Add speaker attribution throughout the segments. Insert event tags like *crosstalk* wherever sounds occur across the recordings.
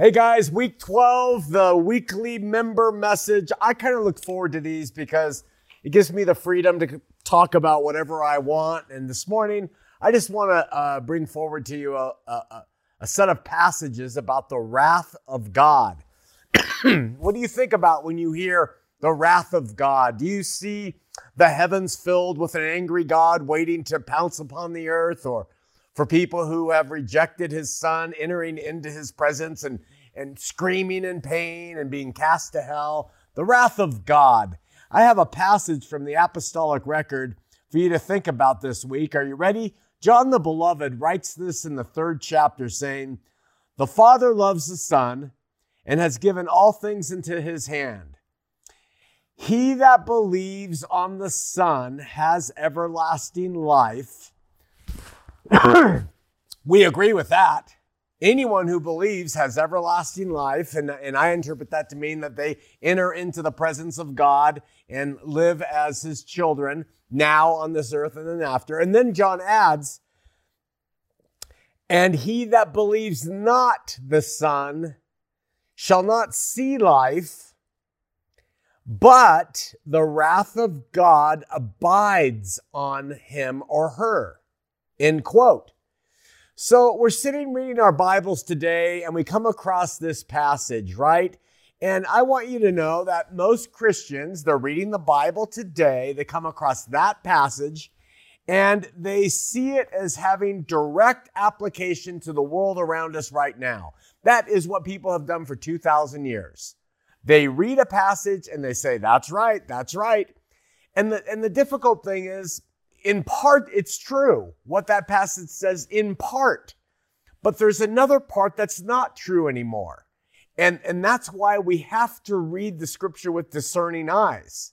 Speaker 1: Hey guys, week 12, the weekly member message. I kind of look forward to these because it gives me the freedom to talk about whatever I want. And this morning, I just want to uh, bring forward to you a, a, a set of passages about the wrath of God. *clears throat* what do you think about when you hear the wrath of God? Do you see the heavens filled with an angry God waiting to pounce upon the earth or for people who have rejected his son entering into his presence and, and screaming in pain and being cast to hell. The wrath of God. I have a passage from the apostolic record for you to think about this week. Are you ready? John the Beloved writes this in the third chapter, saying, The Father loves the Son and has given all things into his hand. He that believes on the Son has everlasting life *coughs* we agree with that. Anyone who believes has everlasting life, and, and I interpret that to mean that they enter into the presence of God and live as his children now on this earth and then after. And then John adds, and he that believes not the Son shall not see life, but the wrath of God abides on him or her. End quote. So we're sitting reading our Bibles today and we come across this passage, right? And I want you to know that most Christians, they're reading the Bible today, they come across that passage and they see it as having direct application to the world around us right now. That is what people have done for 2,000 years. They read a passage and they say, that's right, that's right. And the, and the difficult thing is, in part, it's true what that passage says in part, but there's another part that's not true anymore. And, and that's why we have to read the scripture with discerning eyes.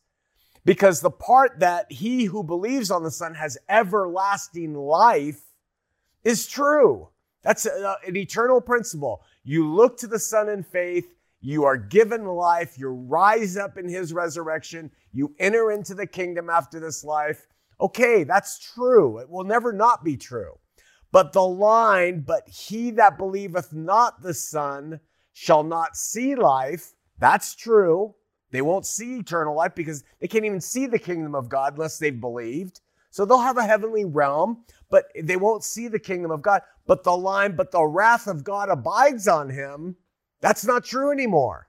Speaker 1: Because the part that he who believes on the Son has everlasting life is true. That's a, an eternal principle. You look to the Son in faith, you are given life, you rise up in his resurrection, you enter into the kingdom after this life, Okay, that's true. It will never not be true. But the line, but he that believeth not the Son shall not see life, that's true. They won't see eternal life because they can't even see the kingdom of God unless they've believed. So they'll have a heavenly realm, but they won't see the kingdom of God. But the line, but the wrath of God abides on him, that's not true anymore.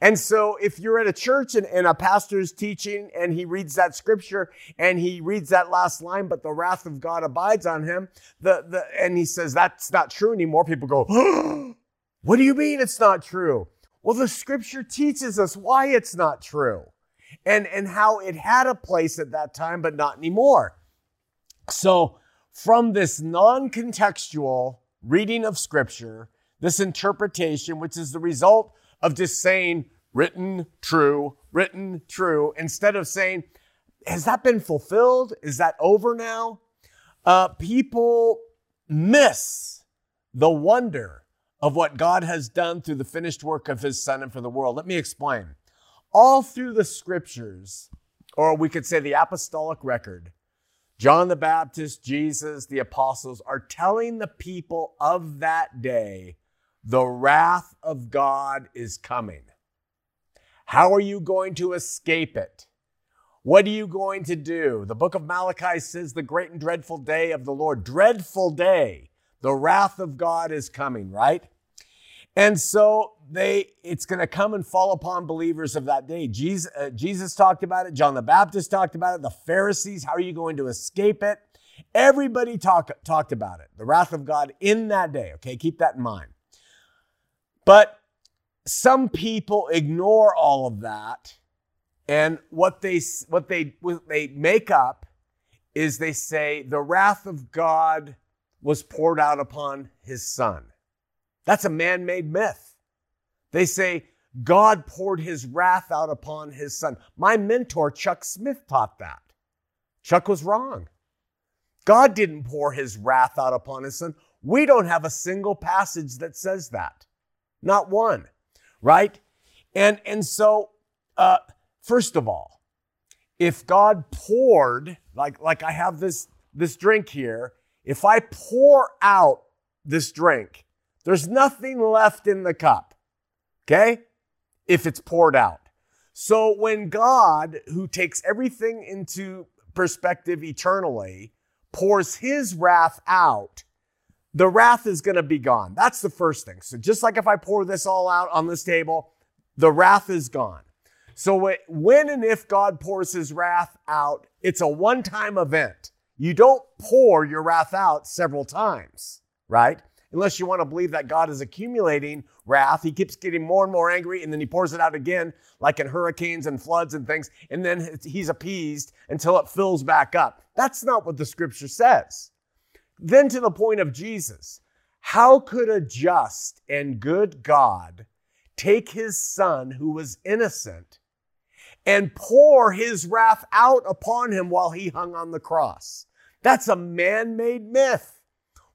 Speaker 1: And so if you're at a church and, and a pastor's teaching and he reads that scripture and he reads that last line, but the wrath of God abides on him, the, the, and he says that's not true anymore, people go, *gasps* what do you mean it's not true? Well, the scripture teaches us why it's not true and, and how it had a place at that time, but not anymore. So from this non-contextual reading of scripture, this interpretation, which is the result of just saying written true, written true, instead of saying, has that been fulfilled? Is that over now? Uh, people miss the wonder of what God has done through the finished work of his son and for the world. Let me explain. All through the scriptures, or we could say the apostolic record, John the Baptist, Jesus, the apostles are telling the people of that day the wrath of God is coming. How are you going to escape it? What are you going to do? The book of Malachi says the great and dreadful day of the Lord, dreadful day. The wrath of God is coming, right? And so they, it's going to come and fall upon believers of that day. Jesus, uh, Jesus talked about it. John the Baptist talked about it. The Pharisees, how are you going to escape it? Everybody talk, talked about it. The wrath of God in that day. Okay, keep that in mind. But some people ignore all of that. And what they, what they, what they make up is they say the wrath of God was poured out upon his son. That's a man made myth. They say God poured his wrath out upon his son. My mentor, Chuck Smith, taught that. Chuck was wrong. God didn't pour his wrath out upon his son. We don't have a single passage that says that. Not one, right? And, and so, uh, first of all, if God poured, like, like I have this, this drink here, if I pour out this drink, There's nothing left in the cup, okay? If it's poured out. So when God, who takes everything into perspective eternally, pours his wrath out, the wrath is going to be gone. That's the first thing. So just like if I pour this all out on this table, the wrath is gone. So when and if God pours his wrath out, it's a one time event. You don't pour your wrath out several times, right? Unless you want to believe that God is accumulating wrath. He keeps getting more and more angry, and then he pours it out again, like in hurricanes and floods and things, and then he's appeased until it fills back up. That's not what the scripture says. Then to the point of Jesus, how could a just and good God take his son who was innocent and pour his wrath out upon him while he hung on the cross. That's a man made myth.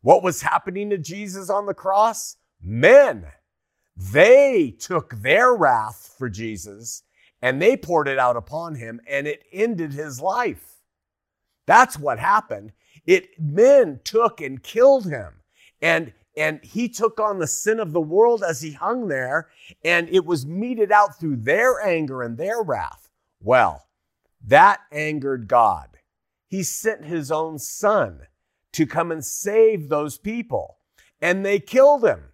Speaker 1: What was happening to Jesus on the cross? Men. They took their wrath for Jesus and they poured it out upon him and it ended his life. That's what happened. It men took and killed him and and he took on the sin of the world as he hung there and it was meted out through their anger and their wrath. Well, that angered God. He sent his own son to come and save those people, and they killed him.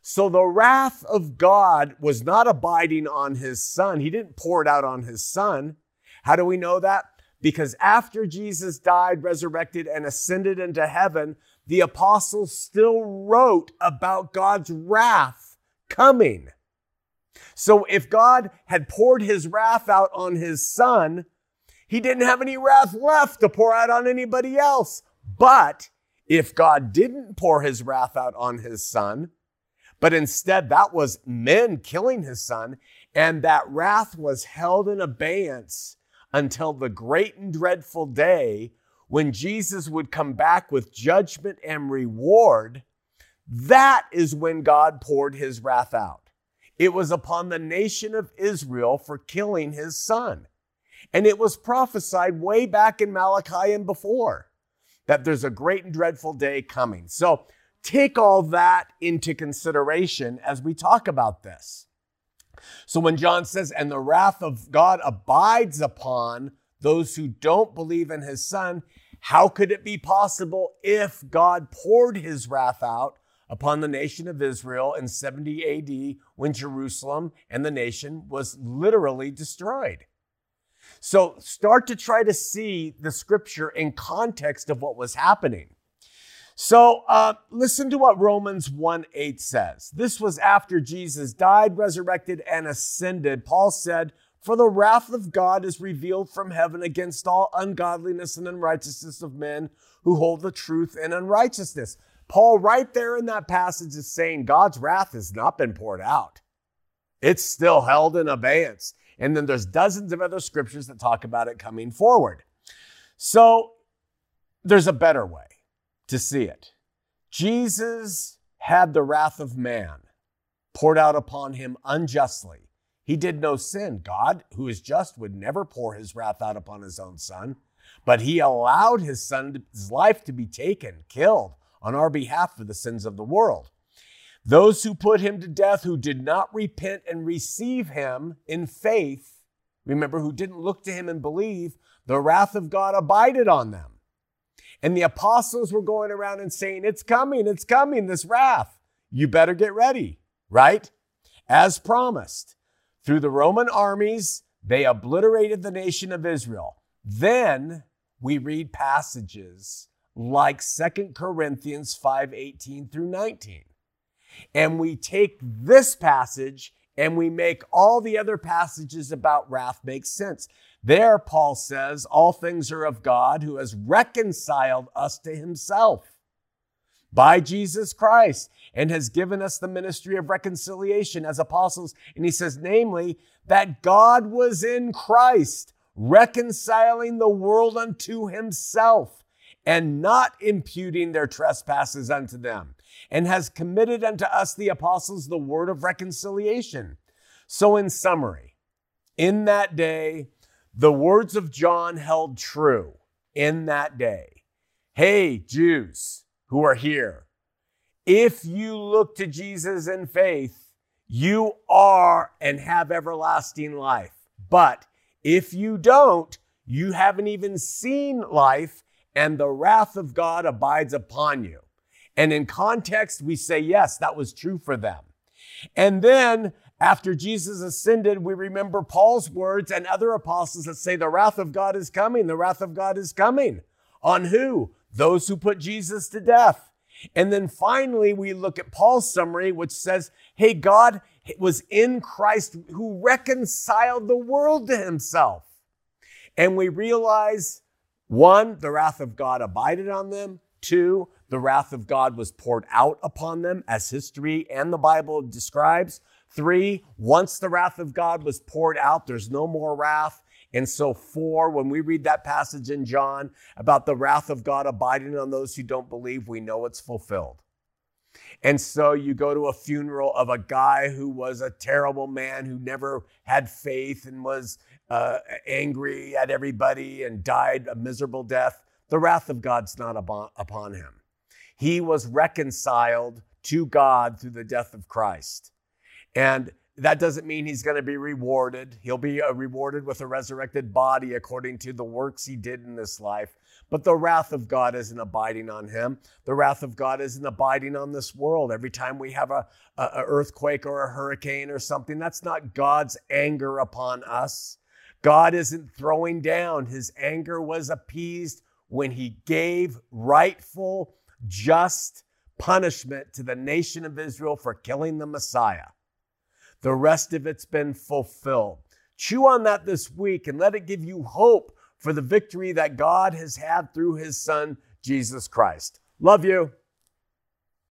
Speaker 1: So the wrath of God was not abiding on his son. He didn't pour it out on his son. How do we know that? Because after Jesus died, resurrected, and ascended into heaven, the apostles still wrote about God's wrath coming. So if God had poured his wrath out on his son, he didn't have any wrath left to pour out on anybody else. But if God didn't pour his wrath out on his son, but instead that was men killing his son, and that wrath was held in abeyance until the great and dreadful day when Jesus would come back with judgment and reward, that is when God poured his wrath out. It was upon the nation of Israel for killing his son. And it was prophesied way back in Malachi and before that there's a great and dreadful day coming. So take all that into consideration as we talk about this. So when John says, and the wrath of God abides upon those who don't believe in his son, how could it be possible if God poured his wrath out upon the nation of Israel in 70 AD when Jerusalem and the nation was literally destroyed. So start to try to see the scripture in context of what was happening. So uh, listen to what Romans 1 8 says. This was after Jesus died, resurrected, and ascended. Paul said, For the wrath of God is revealed from heaven against all ungodliness and unrighteousness of men who hold the truth in unrighteousness. Paul, right there in that passage, is saying God's wrath has not been poured out. It's still held in abeyance. And then there's dozens of other scriptures that talk about it coming forward. So there's a better way to see it. Jesus had the wrath of man poured out upon him unjustly. He did no sin. God, who is just, would never pour his wrath out upon his own son, but he allowed his son's life to be taken, killed on our behalf for the sins of the world. Those who put him to death, who did not repent and receive him in faith, remember, who didn't look to him and believe, the wrath of God abided on them. And the apostles were going around and saying, It's coming, it's coming, this wrath. You better get ready, right? As promised, through the Roman armies, they obliterated the nation of Israel. Then we read passages like Second Corinthians 5 18 through 19. And we take this passage and we make all the other passages about wrath make sense. There, Paul says, all things are of God who has reconciled us to himself by Jesus Christ and has given us the ministry of reconciliation as apostles. And he says, namely, that God was in Christ, reconciling the world unto himself and not imputing their trespasses unto them, and has committed unto us, the apostles, the word of reconciliation. So, in summary, in that day, the words of John held true in that day. Hey, Jews who are here, if you look to Jesus in faith, you are and have everlasting life. But if you don't, you haven't even seen life, and the wrath of God abides upon you. And in context, we say, yes, that was true for them. And then after Jesus ascended, we remember Paul's words and other apostles that say, the wrath of God is coming. The wrath of God is coming. On who? Those who put Jesus to death. And then finally, we look at Paul's summary, which says, Hey, God was in Christ who reconciled the world to himself. And we realize one, the wrath of God abided on them. Two, the wrath of God was poured out upon them, as history and the Bible describes. Three, once the wrath of God was poured out, there's no more wrath. And so, four, when we read that passage in John about the wrath of God abiding on those who don't believe, we know it's fulfilled. And so you go to a funeral of a guy who was a terrible man who never had faith and was uh, angry at everybody and died a miserable death. The wrath of God's not upon him. He was reconciled to God through the death of Christ. And that doesn't mean he's going to be rewarded. He'll be uh, rewarded with a resurrected body according to the works he did in this life. But the wrath of God isn't abiding on him. The wrath of God isn't abiding on this world. Every time we have a, a, a earthquake or a hurricane or something, that's not God's anger upon us. God isn't throwing down. His anger was appeased when he gave rightful, just punishment to the nation of Israel for killing the Messiah. The rest of it's been fulfilled. Chew on that this week and let it give you hope for the victory that God has had through his son, Jesus Christ. Love you.